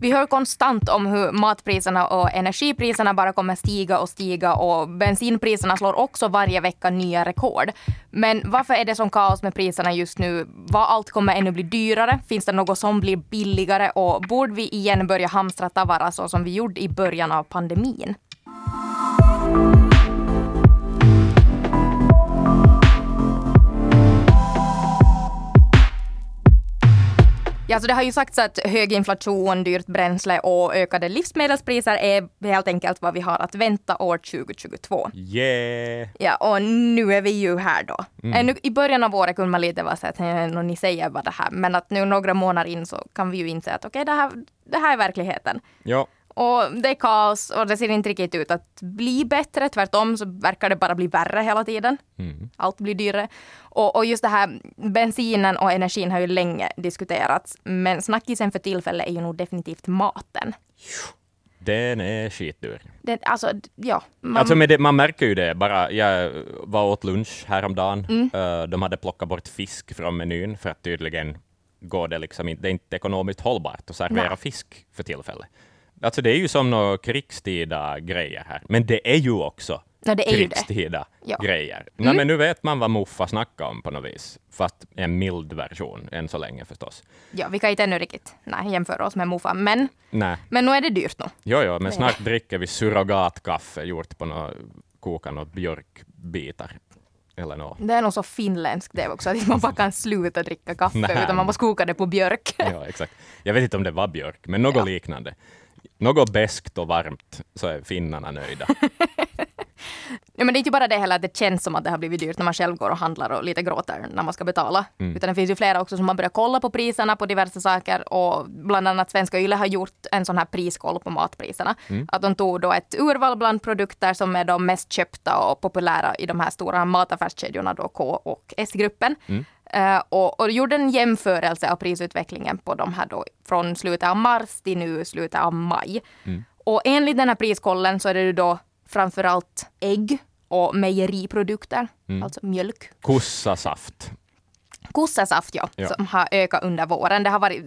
Vi hör konstant om hur matpriserna och energipriserna bara kommer stiga och stiga och bensinpriserna slår också varje vecka nya rekord. Men varför är det som kaos med priserna just nu? Vad allt kommer ännu bli dyrare? Finns det något som blir billigare? Och borde vi igen börja hamstra tavara så som vi gjorde i början av pandemin? Ja, så det har ju sagts att hög inflation, dyrt bränsle och ökade livsmedelspriser är helt enkelt vad vi har att vänta år 2022. Yeah! Ja, och nu är vi ju här då. Mm. I början av året kunde man lite vara så att ni säger vad det här, men att nu några månader in så kan vi ju inse att okej, okay, det, här, det här är verkligheten. Ja. Och det är kaos och det ser inte riktigt ut att bli bättre. Tvärtom så verkar det bara bli värre hela tiden. Mm. Allt blir dyrare. Och, och, just det här bensinen och energin har ju länge diskuterats. Men snackisen för tillfället är ju nog definitivt maten. Den är skitdyr. Den, alltså, ja. Man... Alltså det, man märker ju det bara. Jag var åt lunch häromdagen. Mm. Uh, de hade plockat bort fisk från menyn för att tydligen går det liksom inte, det är inte ekonomiskt hållbart att servera Nej. fisk för tillfället. Alltså det är ju som några krigstida grejer här, men det är ju också ja, det är krigstida ja. grejer. Mm. Nej, men nu vet man vad Muffa snackar om på något vis, fast en mild version än så länge förstås. Ja, vi kan inte ännu riktigt nej, jämföra oss med Muffa, men, nej. men nu är det dyrt nu. Jo, jo, men snart dricker vi surrogatkaffe gjort på något koka något björkbitar. Eller no. Det är nog så finländskt det också, att man bara kan sluta dricka kaffe, utan man måste koka det på björk. ja, exakt. Jag vet inte om det var björk, men något ja. liknande något beskt och varmt så är finnarna nöjda. ja, men det är inte bara det heller att det känns som att det har blivit dyrt när man själv går och handlar och lite gråter när man ska betala. Mm. Utan det finns ju flera också som har börjat kolla på priserna på diverse saker och bland annat Svenska Yle har gjort en sån här priskoll på matpriserna. Mm. Att de tog då ett urval bland produkter som är de mest köpta och populära i de här stora mataffärskedjorna då K och S-gruppen. Mm. Uh, och, och gjorde en jämförelse av prisutvecklingen på de här då från slutet av mars till nu slutet av maj. Mm. Och enligt den här priskollen så är det då framförallt ägg och mejeriprodukter, mm. alltså mjölk. Kossasaft. Kossasaft, ja, ja, som har ökat under våren. Det har varit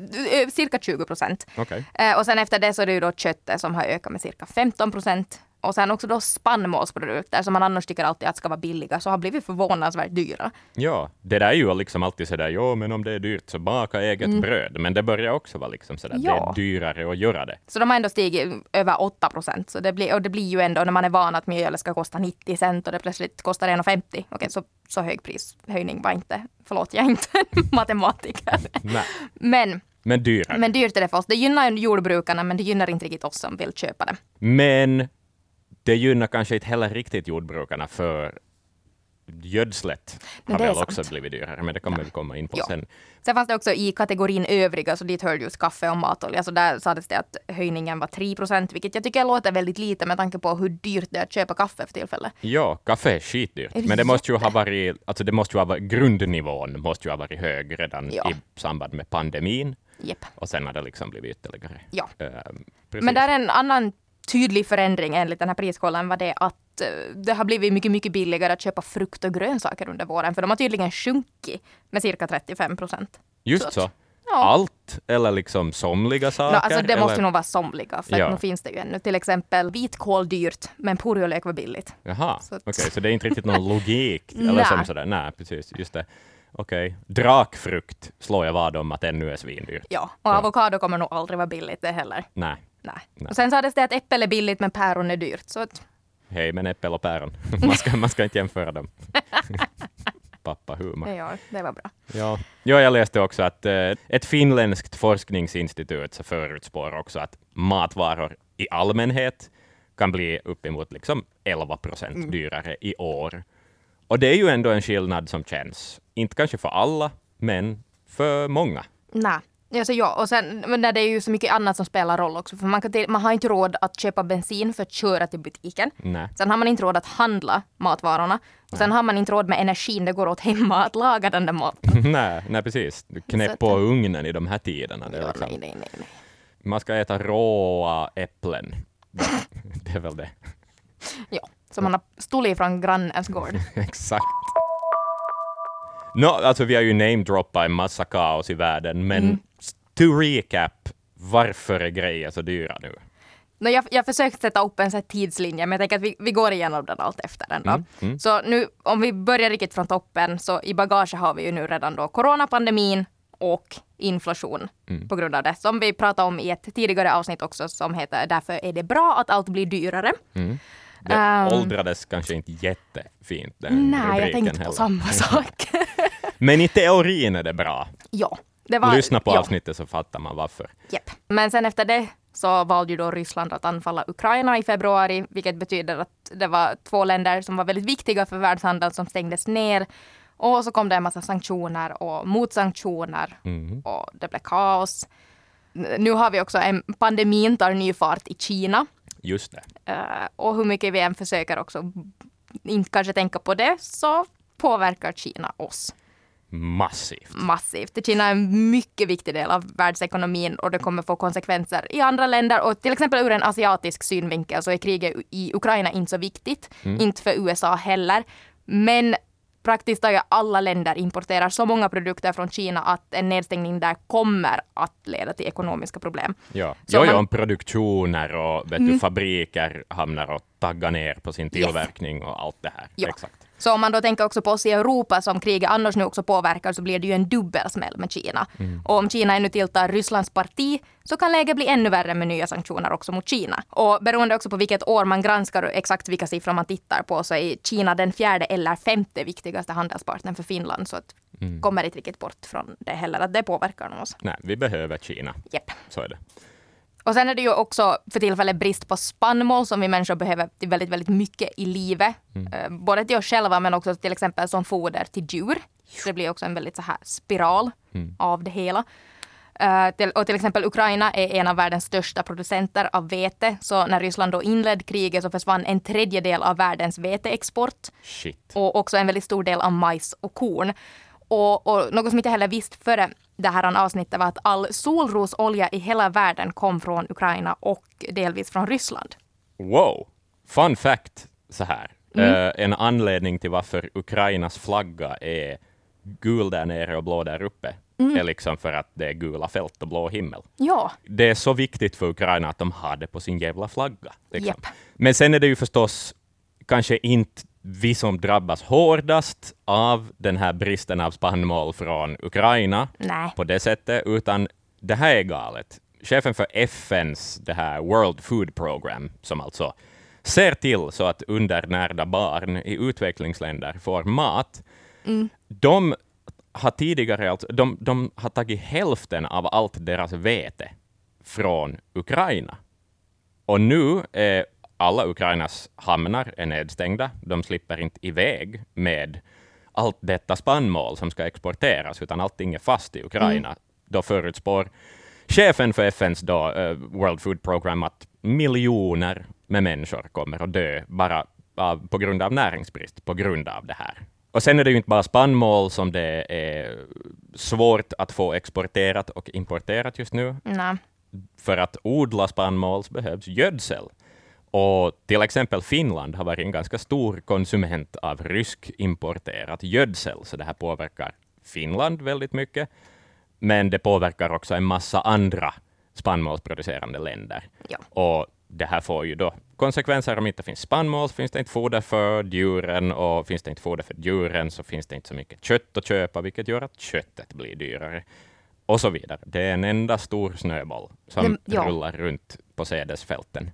cirka 20 procent. Okay. Och sen efter det så är det ju då köttet som har ökat med cirka 15 procent. Och sen också då spannmålsprodukter som man annars tycker alltid att ska vara billiga, så har blivit förvånansvärt dyra. Ja, det där är ju liksom alltid sådär, jo men om det är dyrt så baka eget mm. bröd. Men det börjar också vara liksom sådär, ja. det är dyrare att göra det. Så de har ändå stigit över 8 procent. Så det blir, och det blir ju ändå när man är van att mjöl ska kosta 90 cent och det plötsligt kostar 1,50. Okej, okay, så, så hög prishöjning var inte, förlåt jag är inte matematiker. Men men dyrare. Men dyrt är det för oss. Det gynnar jordbrukarna, men det gynnar inte riktigt oss som vill köpa det. Men det gynnar kanske inte heller riktigt jordbrukarna för gödslet har väl sant. också blivit dyrare, men det kommer ja. vi komma in på ja. sen. Sen fanns det också i kategorin övriga, så dit hörde just kaffe och matolja, så där sades det att höjningen var 3 procent, vilket jag tycker låter väldigt lite med tanke på hur dyrt det är att köpa kaffe för tillfället. Ja, kaffe är skitdyrt, är det men det måste ju ha varit, alltså det måste ju ha varit, grundnivån måste ju ha varit hög redan ja. i samband med pandemin. Yep. Och sen har det liksom blivit ytterligare. Ja. Uh, men där är en annan tydlig förändring enligt den här priskollen var det att eh, det har blivit mycket, mycket billigare att köpa frukt och grönsaker under våren, för de har tydligen sjunkit med cirka 35 procent. Just så. så. Ja. Allt eller liksom somliga saker? No, alltså det eller? måste nog vara somliga, för ja. nu finns det ju ännu. Till exempel vitkål dyrt, men purjolök var billigt. Jaha, okej, okay, så det är inte riktigt någon logik? eller som sådär. Nej, precis, just det. Okej. Okay. Drakfrukt slår jag vad om att ännu är svindyrt. Ja, och avokado kommer nog aldrig vara billigt det heller. Nej. Nej. Nej. Och sen sades det att äppel är billigt men päron är dyrt. Så att... Hej, men äppel och päron. man, ska, man ska inte jämföra dem. Pappahumor. Ja, det var bra. Ja, ja jag läste också att eh, ett finländskt forskningsinstitut så förutspår också att matvaror i allmänhet kan bli uppemot liksom 11 procent mm. dyrare i år. Och det är ju ändå en skillnad som känns. Inte kanske för alla, men för många. Nej, Alltså ja, och sen, men det är ju så mycket annat som spelar roll också. För man, kan till, man har inte råd att köpa bensin för att köra till butiken. Nej. Sen har man inte råd att handla matvarorna. Och sen har man inte råd med energin det går åt hemma att laga den där maten. nej, nej, precis. Knäpp på ugnen i de här tiderna. Det är ja, liksom, nej, nej, nej, nej. Man ska äta råa äpplen. det är väl det. Ja, som man har stulit från grannens gård. Exakt. No, alltså vi har ju namedroppat en massa kaos i världen, men mm. To recap varför är grejer så dyra nu? No, jag, jag försökte sätta upp en så tidslinje, men jag tänker att vi, vi går igenom den allt efter ändå. Mm, mm. Så nu, om vi börjar riktigt från toppen, så i bagage har vi ju nu redan då coronapandemin och inflation mm. på grund av det. Som vi pratade om i ett tidigare avsnitt också som heter Därför är det bra att allt blir dyrare. Mm. Det um, åldrades kanske inte jättefint, den Nej, jag tänkte heller. på samma sak. Men i teorin är det bra. Ja. Var, Lyssna på ja. avsnittet så fattar man varför. Yep. Men sen efter det så valde ju då Ryssland att anfalla Ukraina i februari, vilket betyder att det var två länder som var väldigt viktiga för världshandeln som stängdes ner. Och så kom det en massa sanktioner och motsanktioner mm. och det blev kaos. Nu har vi också en pandemin tar ny fart i Kina. Just det. Uh, och hur mycket vi än försöker också inte kanske tänka på det så påverkar Kina oss. Massivt. Massivt. Kina är en mycket viktig del av världsekonomin och det kommer få konsekvenser i andra länder. Och till exempel ur en asiatisk synvinkel så är kriget i Ukraina inte så viktigt. Mm. Inte för USA heller. Men praktiskt taget alla länder importerar så många produkter från Kina att en nedstängning där kommer att leda till ekonomiska problem. Ja, jo, man... om produktioner och vet mm. du, fabriker hamnar och taggar ner på sin tillverkning yes. och allt det här. Ja. Exakt. Så om man då tänker också på oss i Europa som kriget annars nu också påverkar så blir det ju en dubbelsmäll med Kina. Mm. Och om Kina ännu tilltar Rysslands parti så kan läget bli ännu värre med nya sanktioner också mot Kina. Och beroende också på vilket år man granskar och exakt vilka siffror man tittar på så är Kina den fjärde eller femte viktigaste handelspartnern för Finland. Så att mm. kommer inte riktigt bort från det heller, att det påverkar oss. Nej, vi behöver Kina. Yep. Så är det. Och sen är det ju också för tillfället brist på spannmål som vi människor behöver till väldigt, väldigt mycket i livet. Mm. Eh, både till oss själva men också till exempel som foder till djur. Så det blir också en väldigt så här spiral mm. av det hela. Uh, till, och till exempel Ukraina är en av världens största producenter av vete. Så när Ryssland då inledde kriget så försvann en tredjedel av världens veteexport. Shit. Och också en väldigt stor del av majs och korn. Och, och något som inte heller visste före det här avsnittet var att all solrosolja i hela världen kom från Ukraina och delvis från Ryssland. Wow! Fun fact så här. Mm. Uh, en anledning till varför Ukrainas flagga är gul där nere och blå där uppe mm. är liksom för att det är gula fält och blå himmel. Ja. Det är så viktigt för Ukraina att de har det på sin jävla flagga. Liksom. Yep. Men sen är det ju förstås kanske inte vi som drabbas hårdast av den här bristen av spannmål från Ukraina Nej. på det sättet, utan det här är galet. Chefen för FNs det här World Food Program, som alltså ser till så att undernärda barn i utvecklingsländer får mat, mm. de har tidigare alltså, de, de har tagit hälften av allt deras vete från Ukraina. Och nu är alla Ukrainas hamnar är nedstängda. De slipper inte iväg med allt detta spannmål som ska exporteras, utan allting är fast i Ukraina. Mm. Då förutspår chefen för FNs då, uh, World Food Program att miljoner med människor kommer att dö bara av, på grund av näringsbrist, på grund av det här. Och sen är det ju inte bara spannmål som det är svårt att få exporterat och importerat just nu. Nej. För att odla spannmål behövs gödsel. Och till exempel Finland har varit en ganska stor konsument av rysk importerat gödsel, så det här påverkar Finland väldigt mycket. Men det påverkar också en massa andra spannmålsproducerande länder. Ja. Och det här får ju då konsekvenser om det inte finns spannmål, finns det inte foder för djuren och finns det inte foder för djuren så finns det inte så mycket kött att köpa, vilket gör att köttet blir dyrare och så vidare. Det är en enda stor snöboll som ja. rullar runt på sädesfälten.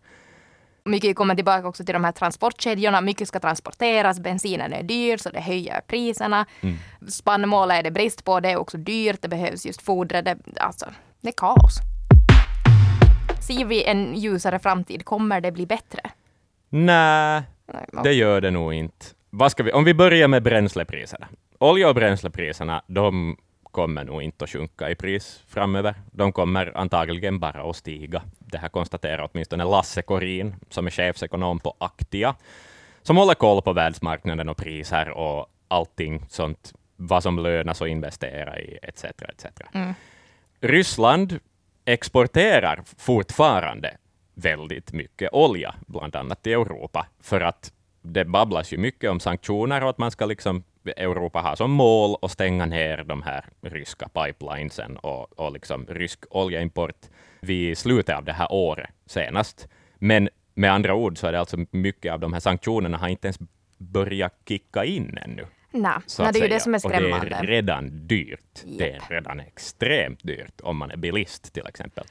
Mycket kommer tillbaka också till de här transportkedjorna. Mycket ska transporteras, bensinen är dyr så det höjer priserna. Mm. Spannmål är det brist på, det är också dyrt, det behövs just foder. Det, alltså, det är kaos. Ser vi en ljusare framtid? Kommer det bli bättre? Nej, det gör det nog inte. Vad ska vi, om vi börjar med bränslepriserna. Olja och bränslepriserna, de kommer nog inte att sjunka i pris framöver. De kommer antagligen bara att stiga. Det här konstaterar åtminstone Lasse Korin, som är chefsekonom på Aktia, som håller koll på världsmarknaden och priser och allting sånt, vad som lönas att investera i, etc. etc. Mm. Ryssland exporterar fortfarande väldigt mycket olja, bland annat till Europa, för att det babblas ju mycket om sanktioner och att man ska liksom Europa har som mål att stänga ner de här ryska pipelinesen och, och liksom rysk oljeimport vid slutet av det här året senast. Men med andra ord så är det alltså mycket av de här sanktionerna har inte ens börjat kicka in ännu. Nej, Nej det är ju det som är skrämmande. Och det är redan dyrt. Yep. Det är redan extremt dyrt om man är bilist till exempel.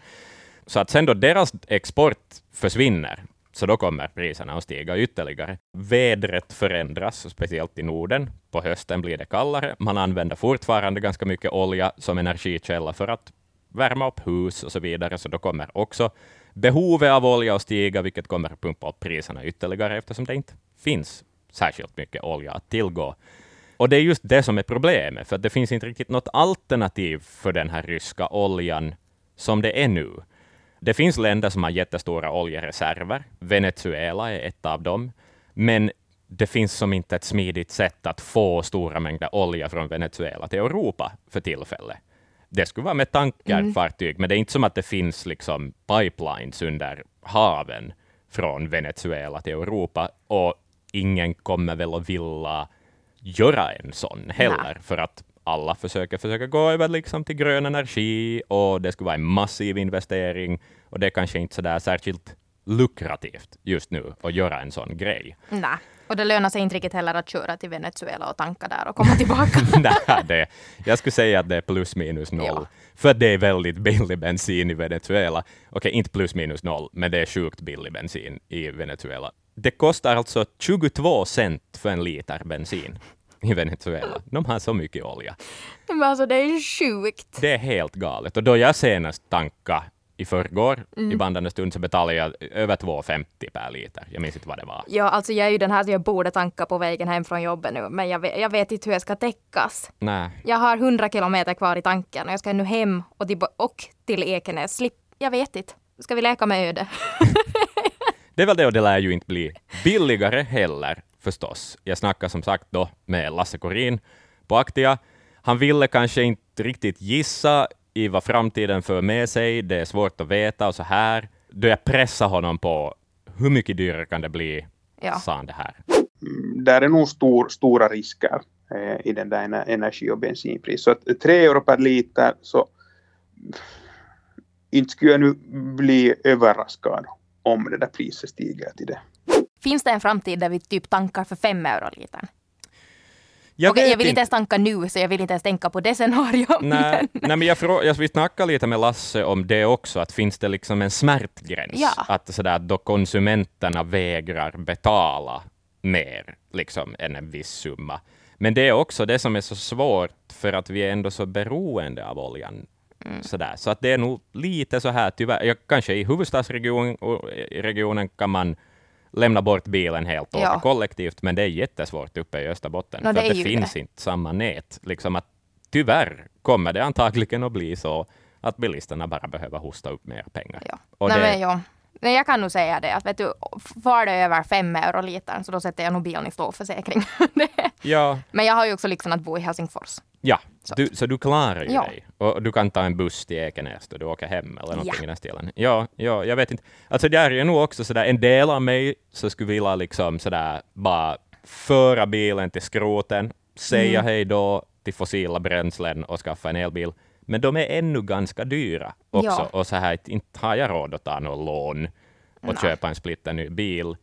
Så att sen då deras export försvinner, så då kommer priserna att stiga ytterligare. Vädret förändras, speciellt i Norden. På hösten blir det kallare. Man använder fortfarande ganska mycket olja som energikälla för att värma upp hus och så vidare, så då kommer också behovet av olja att stiga, vilket kommer att pumpa upp priserna ytterligare, eftersom det inte finns särskilt mycket olja att tillgå. Och det är just det som är problemet, för det finns inte riktigt något alternativ för den här ryska oljan som det är nu. Det finns länder som har jättestora oljereserver. Venezuela är ett av dem. Men det finns som inte ett smidigt sätt att få stora mängder olja från Venezuela till Europa för tillfället. Det skulle vara med tankerfartyg, mm. men det är inte som att det finns liksom pipelines under haven från Venezuela till Europa. Och ingen kommer väl att vilja göra en sån heller, Nej. för att alla försöker, försöker gå över liksom till grön energi och det skulle vara en massiv investering och det är kanske inte så där särskilt lukrativt just nu att göra en sån grej. Nej, och det lönar sig inte riktigt heller att köra till Venezuela och tanka där och komma tillbaka. Nej, det, jag skulle säga att det är plus minus noll. Ja. För det är väldigt billig bensin i Venezuela. Okej, inte plus minus noll, men det är sjukt billig bensin i Venezuela. Det kostar alltså 22 cent för en liter bensin i Venezuela. De har så mycket olja. Men alltså det är sjukt. Det är helt galet. Och då jag senast tankade i förrgår, mm. i bandande stund, så betalade jag över 2,50 per liter. Jag minns inte vad det var. Ja, alltså jag är ju den här, jag borde tanka på vägen hem från jobbet nu, men jag vet, jag vet inte hur jag ska täckas. Nej. Jag har 100 kilometer kvar i tanken och jag ska nu hem och till, och till Ekenäs. Slip, jag vet inte. Ska vi leka med öde? det är väl det, och det lär ju inte bli billigare heller förstås. Jag snackade som sagt då med Lasse Korin på Aktia. Han ville kanske inte riktigt gissa i vad framtiden för med sig. Det är svårt att veta och så här. Då jag pressade honom på hur mycket dyrare kan det bli, ja. sa han det här. Mm, där är nog stor, stora risker eh, i den där energi och bensinpris. Så att 3 euro per liter, så inte skulle jag nu bli överraskad om det där priset stiger till det. Finns det en framtid där vi typ tankar för fem euro litern? Jag, Okej, jag vill inte ens tanka nu, så jag vill inte ens tänka på det scenariot. Nej, men, nej, men jag, frå, jag, vi snackade lite med Lasse om det också, att finns det liksom en smärtgräns? Ja. Att sådär, då konsumenterna vägrar betala mer liksom, än en viss summa. Men det är också det som är så svårt, för att vi är ändå så beroende av oljan. Mm. Sådär. Så att det är nog lite så här, tyvärr, jag, kanske i huvudstadsregionen kan man lämna bort bilen helt och ja. åka kollektivt, men det är jättesvårt uppe i Österbotten, no, för det, det finns det. inte samma nät. Liksom att, tyvärr kommer det antagligen att bli så att bilisterna bara behöver hosta upp mer pengar. Ja. Och Nej, det, men, ja. Nej, jag kan nog säga det, att vet du, far det över fem euro litern, så då sätter jag nog bilen i ståförsäkring. ja. Men jag har ju också lyxen att bo i Helsingfors. Ja, så du, så du klarar ju ja. dig. Och du kan ta en buss till Ekenäs då du åker hem eller någonting ja. i den stilen. Ja, ja, jag vet inte. Alltså där är nog också sådär, en del av mig så skulle vilja liksom sådär bara föra bilen till skroten, säga mm. hej då till fossila bränslen och skaffa en elbil. Men de är ännu ganska dyra också. Ja. Och så här, inte har jag råd att ta något lån och Nej. köpa en splitter ny bil.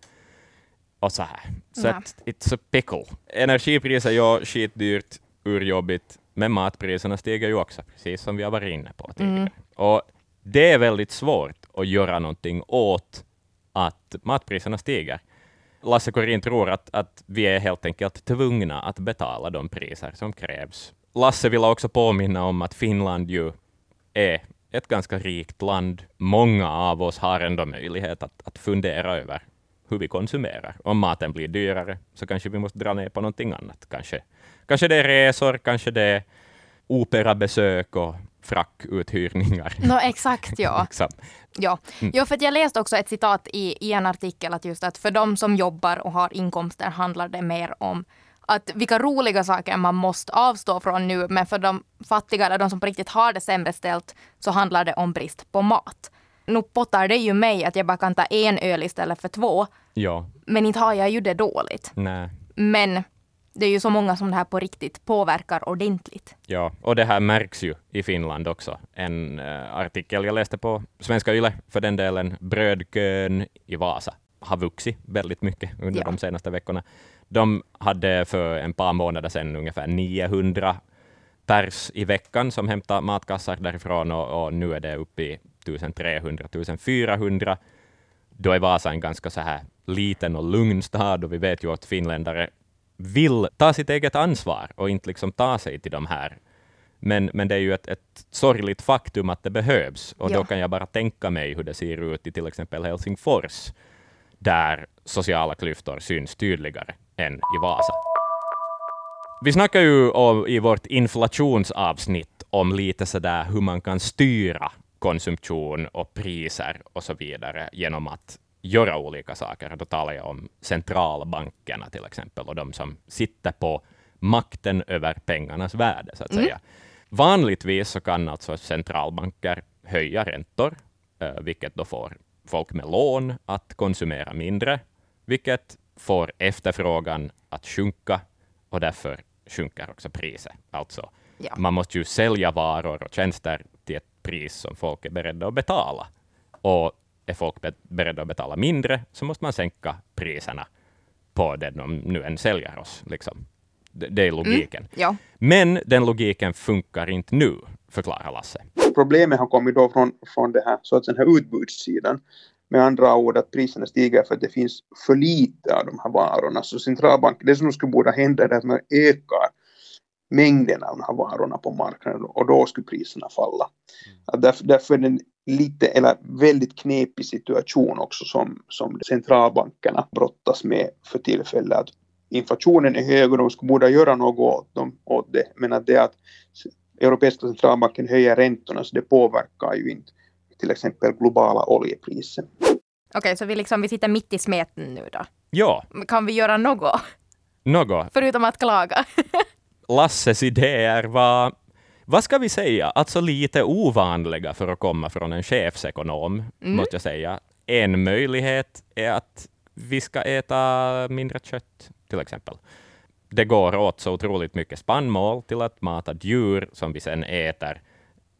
Och så här. Så att, it's a pickle. Energipriser, ja, skitdyrt urjobbigt, men matpriserna stiger ju också, precis som vi har varit inne på tidigare. Mm. Och det är väldigt svårt att göra någonting åt att matpriserna stiger. Lasse Korin tror att, att vi är helt enkelt tvungna att betala de priser som krävs. Lasse vill också påminna om att Finland ju är ett ganska rikt land. Många av oss har ändå möjlighet att, att fundera över hur vi konsumerar. Om maten blir dyrare så kanske vi måste dra ner på någonting annat. Kanske Kanske det är resor, kanske det är operabesök och frackuthyrningar. No, exakt, ja. liksom. Ja. Mm. ja, för jag läste också ett citat i, i en artikel att just att för de som jobbar och har inkomster handlar det mer om att vilka roliga saker man måste avstå från nu, men för de fattigare, de som på riktigt har det sämre ställt, så handlar det om brist på mat. Nu pottar det ju mig att jag bara kan ta en öl istället för två. Ja. Men inte har jag ju det dåligt. Nej. Men Det är ju så många som det här på riktigt påverkar ordentligt. Ja, och det här märks ju i Finland också. En uh, artikel jag läste på Svenska Yle, för den delen, brödkön i Vasa har vuxit väldigt mycket under ja. de senaste veckorna. De hade för en par månader sedan ungefär 900 pers i veckan som hämtar matkassar därifrån och, och nu är det uppe i 1300-1400. Då är Vasa en ganska så här liten och lugn stad och vi vet ju att finländare vill ta sitt eget ansvar och inte liksom ta sig till de här. Men, men det är ju ett, ett sorgligt faktum att det behövs och ja. då kan jag bara tänka mig hur det ser ut i till exempel Helsingfors, där sociala klyftor syns tydligare än i Vasa. Vi snackar ju om, i vårt inflationsavsnitt om lite sådär hur man kan styra konsumtion och priser och så vidare genom att göra olika saker. Då talar jag om centralbankerna till exempel och de som sitter på makten över pengarnas värde, så att mm. säga. Vanligtvis så kan alltså centralbanker höja räntor, eh, vilket då får folk med lån att konsumera mindre, vilket får efterfrågan att sjunka och därför sjunker också priset. Alltså, ja. man måste ju sälja varor och tjänster till ett pris som folk är beredda att betala. Och är folk beredda att betala mindre, så måste man sänka priserna på det de nu än säljer oss. Liksom. Det, det är logiken. Mm, ja. Men den logiken funkar inte nu, förklarar Lasse. Problemet har kommit då från, från det här, så att den här utbudssidan. Med andra ord att priserna stiger för att det finns för lite av de här varorna. Så centralbanken, det som skulle borde hända är att man ökar mängden av de här varorna på marknaden och då skulle priserna falla. Mm. Därför, därför är det en lite, eller väldigt knepig situation också som, som centralbankerna brottas med för tillfället. Att inflationen är hög och de skulle borde göra något åt, dem, åt det, men att det att Europeiska centralbanken höjer räntorna så det påverkar ju inte till exempel globala oljepriser. Okej, okay, så vi, liksom, vi sitter mitt i smeten nu då? Ja. Kan vi göra något? Något? Förutom att klaga. Lasses idéer var, vad ska vi säga, alltså lite ovanliga för att komma från en chefsekonom, mm. måste jag säga. En möjlighet är att vi ska äta mindre kött, till exempel. Det går åt så otroligt mycket spannmål till att mata djur som vi sen äter.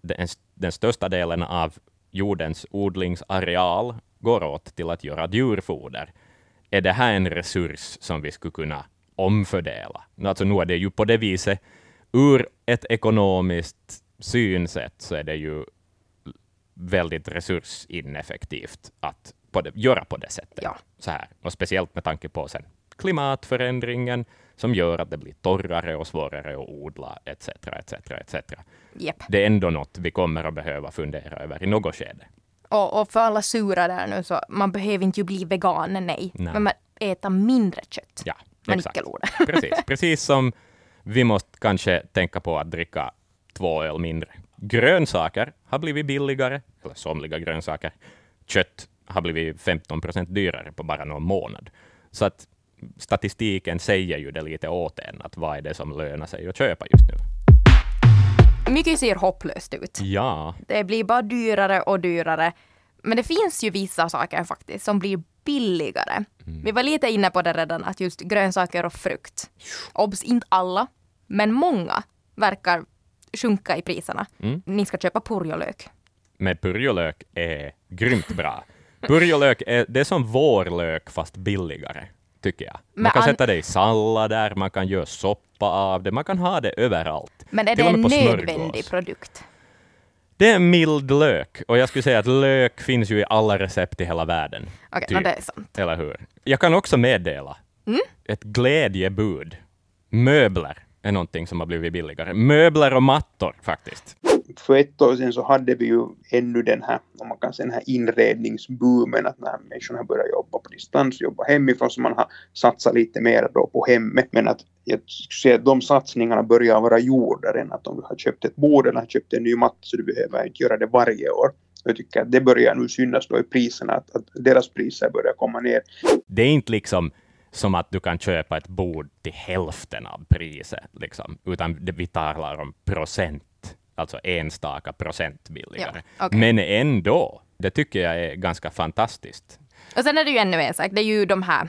Den, den största delen av jordens odlingsareal går åt till att göra djurfoder. Är det här en resurs som vi skulle kunna omfördela. Alltså nu är det ju på det viset, ur ett ekonomiskt synsätt så är det ju väldigt resursineffektivt att på det, göra på det sättet. Ja. Så här. Och speciellt med tanke på sen klimatförändringen som gör att det blir torrare och svårare att odla etc. etc, etc. Yep. Det är ändå något vi kommer att behöva fundera över i något skede. Och, och för alla sura där nu, så man behöver inte bli vegan, nej. nej. Men man äter mindre kött. Ja, nyckelordet. Precis, precis som vi måste kanske tänka på att dricka två öl mindre. Grönsaker har blivit billigare, eller somliga grönsaker. Kött har blivit 15 procent dyrare på bara någon månad. Så att statistiken säger ju det lite åt en, att vad är det som lönar sig att köpa just nu. Mycket ser hopplöst ut. Ja. Det blir bara dyrare och dyrare. Men det finns ju vissa saker faktiskt som blir billigare. Mm. Vi var lite inne på det redan, att just grönsaker och frukt. Obs, inte alla, men många verkar sjunka i priserna. Mm. Ni ska köpa purjolök. Men purjolök är grymt bra. Purjolök är, det är som vårlök fast billigare, tycker jag. Man men kan sätta det i sallader, man kan göra soppa av det, man kan ha det överallt. Men är det en nödvändig produkt? Det är en mild lök och jag skulle säga att lök finns ju i alla recept i hela världen. Okej, okay, typ. det är sant. Eller hur? Jag kan också meddela mm? ett glädjebud. Möbler är någonting som har blivit billigare. Möbler och mattor faktiskt för ett år sedan så hade vi ju ännu den här, om man kan säga den här inredningsboomen, att när människorna börjar jobba på distans, jobba hemifrån, så man har satsat lite mer då på hemmet. Men att jag säga att de satsningarna börjar vara gjorda än att om du har köpt ett bord eller har köpt en ny matta så du behöver inte göra det varje år. Jag tycker att det börjar nu synas då i priserna, att, att deras priser börjar komma ner. Det är inte liksom som att du kan köpa ett bord till hälften av priset, liksom, utan vi talar om procent alltså enstaka procent billigare. Ja, okay. Men ändå, det tycker jag är ganska fantastiskt. Och sen är det ju ännu en sak, det är ju de här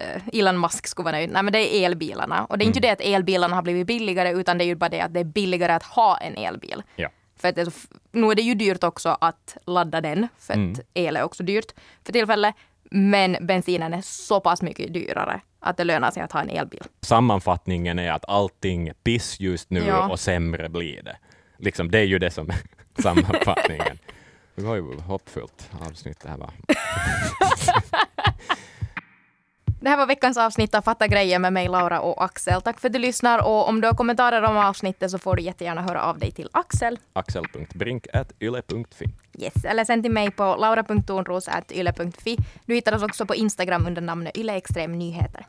uh, Elon Musk skulle vara nöjd. Nej, men det är elbilarna. Och det är inte det att elbilarna har blivit billigare, utan det är ju bara det att det är billigare att ha en elbil. Ja. För att det, är så f- nu är det ju dyrt också att ladda den, för att el är också dyrt för tillfället. Men bensinen är så pass mycket dyrare att det lönar sig att ha en elbil. Sammanfattningen är att allting är piss just nu Ja. och sämre blir det. Liksom, det är ju det som är sammanfattningen. Det var ju hoppfullt avsnitt det här var. Det här var veckans avsnitt av Fatta grejer med mig, Laura och Axel. Tack för att du lyssnar och om du har kommentarer om avsnittet så får du jättegärna höra av dig till Axel. axel.brink.yle.fi. Yes, eller sen till mig på laura.tornros.yle.fi. Du hittar oss också på Instagram under namnet Yle Extrem Nyheter.